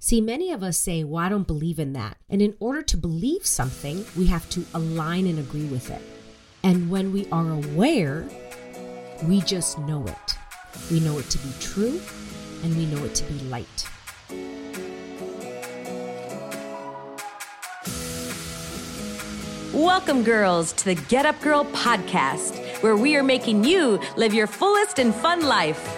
See, many of us say, Well, I don't believe in that. And in order to believe something, we have to align and agree with it. And when we are aware, we just know it. We know it to be true and we know it to be light. Welcome, girls, to the Get Up Girl podcast, where we are making you live your fullest and fun life.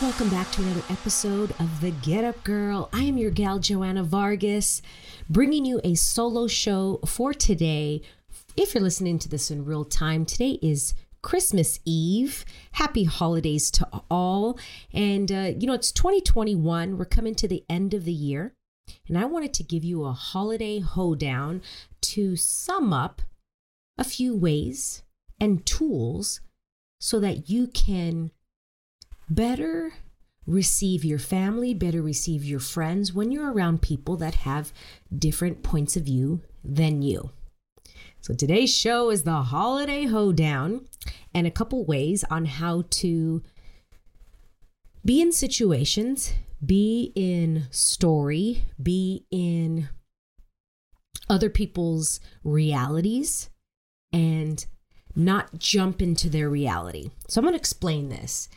Welcome back to another episode of The Get Up Girl. I am your gal, Joanna Vargas, bringing you a solo show for today. If you're listening to this in real time, today is Christmas Eve. Happy holidays to all. And, uh, you know, it's 2021. We're coming to the end of the year. And I wanted to give you a holiday hoedown to sum up a few ways and tools so that you can better receive your family, better receive your friends when you're around people that have different points of view than you. So today's show is the holiday hoedown and a couple ways on how to be in situations, be in story, be in other people's realities and not jump into their reality. So I'm going to explain this.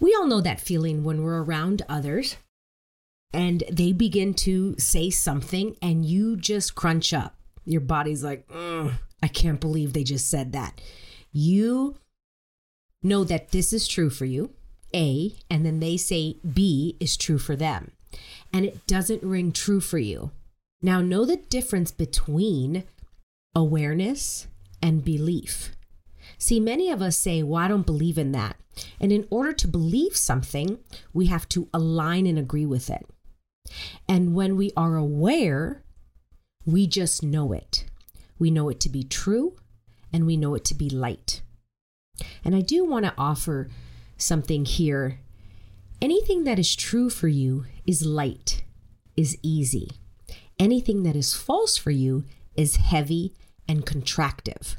We all know that feeling when we're around others and they begin to say something and you just crunch up your body's like, I can't believe they just said that. You know that this is true for you, A, and then they say B is true for them. And it doesn't ring true for you. Now, know the difference between awareness and belief. See, many of us say, Well, I don't believe in that. And in order to believe something, we have to align and agree with it. And when we are aware we just know it. We know it to be true and we know it to be light. And I do want to offer something here. Anything that is true for you is light, is easy. Anything that is false for you is heavy and contractive.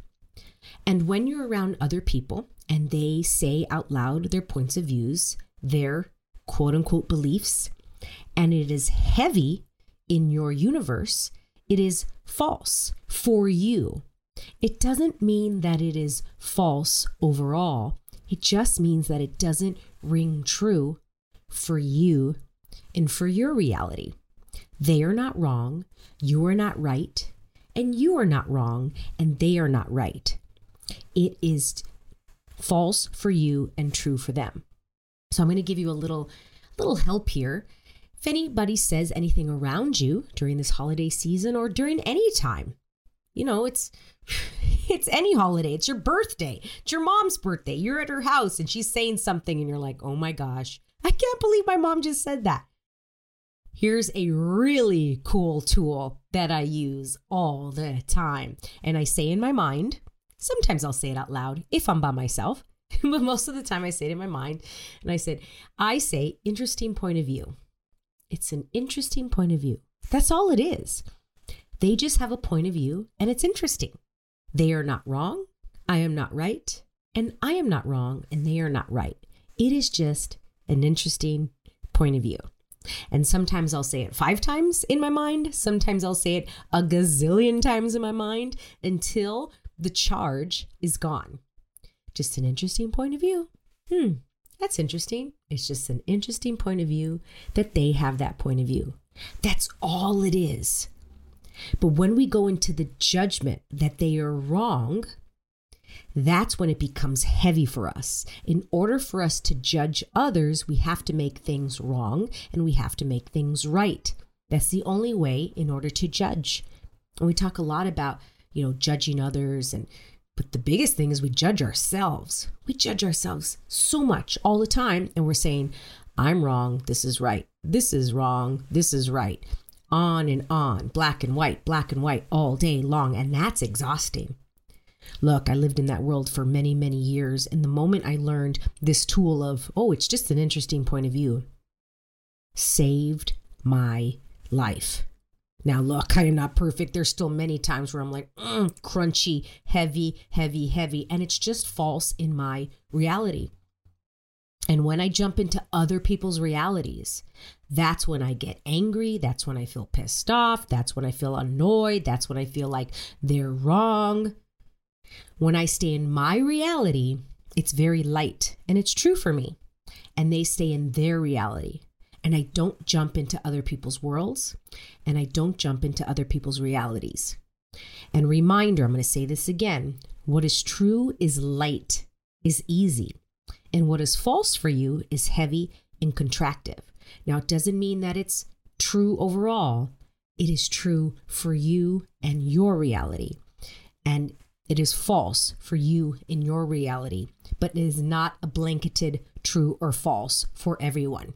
And when you're around other people and they say out loud their points of views, their quote unquote beliefs, and it is heavy in your universe, it is false for you. It doesn't mean that it is false overall. It just means that it doesn't ring true for you and for your reality. They are not wrong, you are not right, and you are not wrong, and they are not right. It is false for you and true for them. So I'm going to give you a little little help here if anybody says anything around you during this holiday season or during any time, you know, it's it's any holiday. It's your birthday. It's your mom's birthday. You're at her house and she's saying something and you're like, "Oh my gosh, I can't believe my mom just said that." Here's a really cool tool that I use all the time. And I say in my mind, sometimes I'll say it out loud if I'm by myself, but most of the time I say it in my mind. And I said, I say, interesting point of view. It's an interesting point of view. That's all it is. They just have a point of view and it's interesting. They are not wrong. I am not right. And I am not wrong and they are not right. It is just an interesting point of view. And sometimes I'll say it five times in my mind. Sometimes I'll say it a gazillion times in my mind until the charge is gone. Just an interesting point of view. Hmm, that's interesting. It's just an interesting point of view that they have that point of view. That's all it is. But when we go into the judgment that they are wrong, that's when it becomes heavy for us. In order for us to judge others, we have to make things wrong and we have to make things right. That's the only way in order to judge. And we talk a lot about, you know, judging others and But the biggest thing is we judge ourselves. We judge ourselves so much all the time. And we're saying, I'm wrong. This is right. This is wrong. This is right. On and on, black and white, black and white all day long. And that's exhausting. Look, I lived in that world for many, many years. And the moment I learned this tool of, oh, it's just an interesting point of view, saved my life. Now, look, I am not perfect. There's still many times where I'm like, mm, crunchy, heavy, heavy, heavy. And it's just false in my reality. And when I jump into other people's realities, that's when I get angry. That's when I feel pissed off. That's when I feel annoyed. That's when I feel like they're wrong. When I stay in my reality, it's very light and it's true for me. And they stay in their reality and I don't jump into other people's worlds and I don't jump into other people's realities. And reminder, I'm going to say this again what is true is light, is easy, and what is false for you is heavy and contractive. Now, it doesn't mean that it's true overall, it is true for you and your reality. And it is false for you in your reality, but it is not a blanketed true or false for everyone.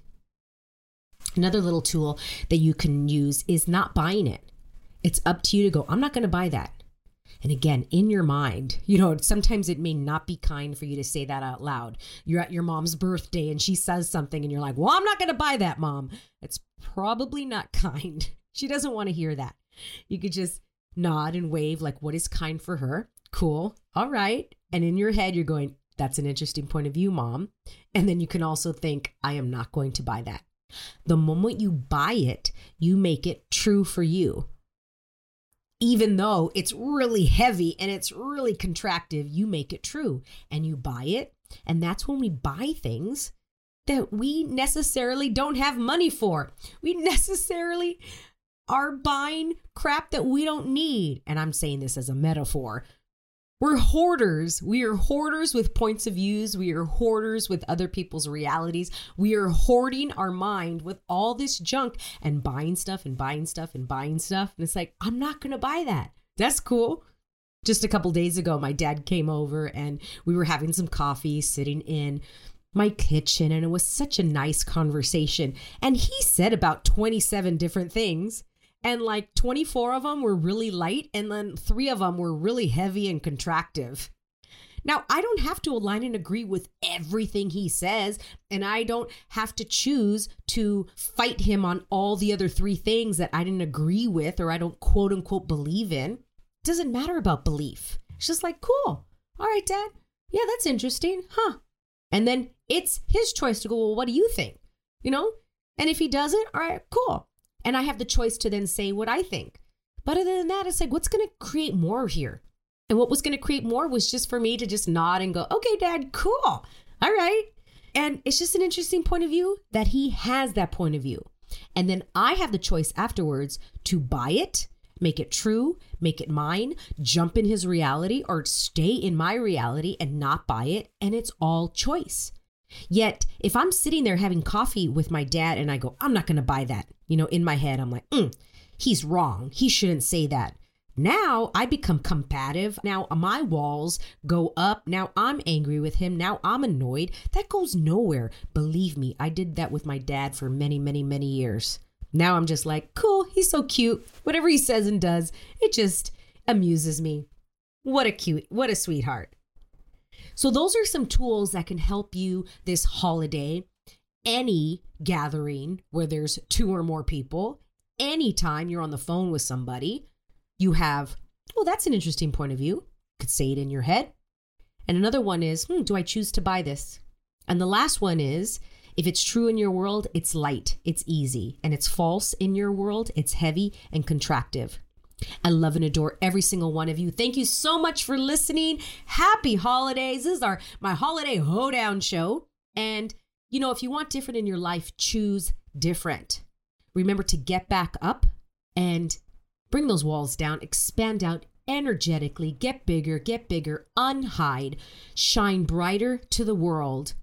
Another little tool that you can use is not buying it. It's up to you to go, I'm not going to buy that. And again, in your mind, you know, sometimes it may not be kind for you to say that out loud. You're at your mom's birthday and she says something and you're like, well, I'm not going to buy that, mom. It's probably not kind. She doesn't want to hear that. You could just nod and wave, like, what is kind for her? Cool. All right. And in your head, you're going, that's an interesting point of view, mom. And then you can also think, I am not going to buy that. The moment you buy it, you make it true for you. Even though it's really heavy and it's really contractive, you make it true and you buy it. And that's when we buy things that we necessarily don't have money for. We necessarily are buying crap that we don't need. And I'm saying this as a metaphor we're hoarders. We are hoarders with points of views. We are hoarders with other people's realities. We are hoarding our mind with all this junk and buying stuff and buying stuff and buying stuff. And it's like, I'm not going to buy that. That's cool. Just a couple days ago, my dad came over and we were having some coffee sitting in my kitchen and it was such a nice conversation. And he said about 27 different things and like 24 of them were really light and then 3 of them were really heavy and contractive. Now, I don't have to align and agree with everything he says, and I don't have to choose to fight him on all the other three things that I didn't agree with or I don't quote unquote believe in. It doesn't matter about belief. It's just like, cool. All right, dad. Yeah, that's interesting. Huh. And then it's his choice to go, well, what do you think? You know? And if he doesn't, all right, cool. And I have the choice to then say what I think. But other than that, it's like, what's going to create more here? And what was going to create more was just for me to just nod and go, okay, dad, cool. All right. And it's just an interesting point of view that he has that point of view. And then I have the choice afterwards to buy it, make it true, make it mine, jump in his reality, or stay in my reality and not buy it. And it's all choice. Yet, if I'm sitting there having coffee with my dad and I go, I'm not going to buy that, you know, in my head, I'm like, mm, he's wrong. He shouldn't say that. Now I become combative. Now my walls go up. Now I'm angry with him. Now I'm annoyed. That goes nowhere. Believe me, I did that with my dad for many, many, many years. Now I'm just like, cool, he's so cute. Whatever he says and does, it just amuses me. What a cute, what a sweetheart. So, those are some tools that can help you this holiday. Any gathering where there's two or more people, anytime you're on the phone with somebody, you have, well, that's an interesting point of view. You could say it in your head. And another one is, hmm, do I choose to buy this? And the last one is, if it's true in your world, it's light, it's easy, and it's false in your world, it's heavy and contractive. I love and adore every single one of you. Thank you so much for listening. Happy holidays. This is our my holiday hoedown show. And you know, if you want different in your life, choose different. Remember to get back up and bring those walls down, expand out energetically, get bigger, get bigger, unhide, shine brighter to the world.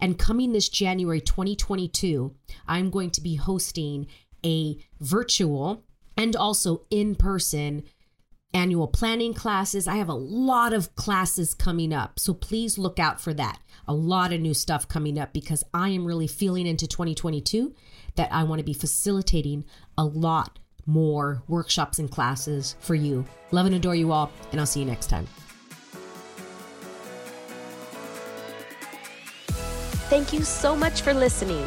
And coming this January 2022, I'm going to be hosting a virtual and also in person annual planning classes. I have a lot of classes coming up. So please look out for that. A lot of new stuff coming up because I am really feeling into 2022 that I want to be facilitating a lot more workshops and classes for you. Love and adore you all, and I'll see you next time. Thank you so much for listening.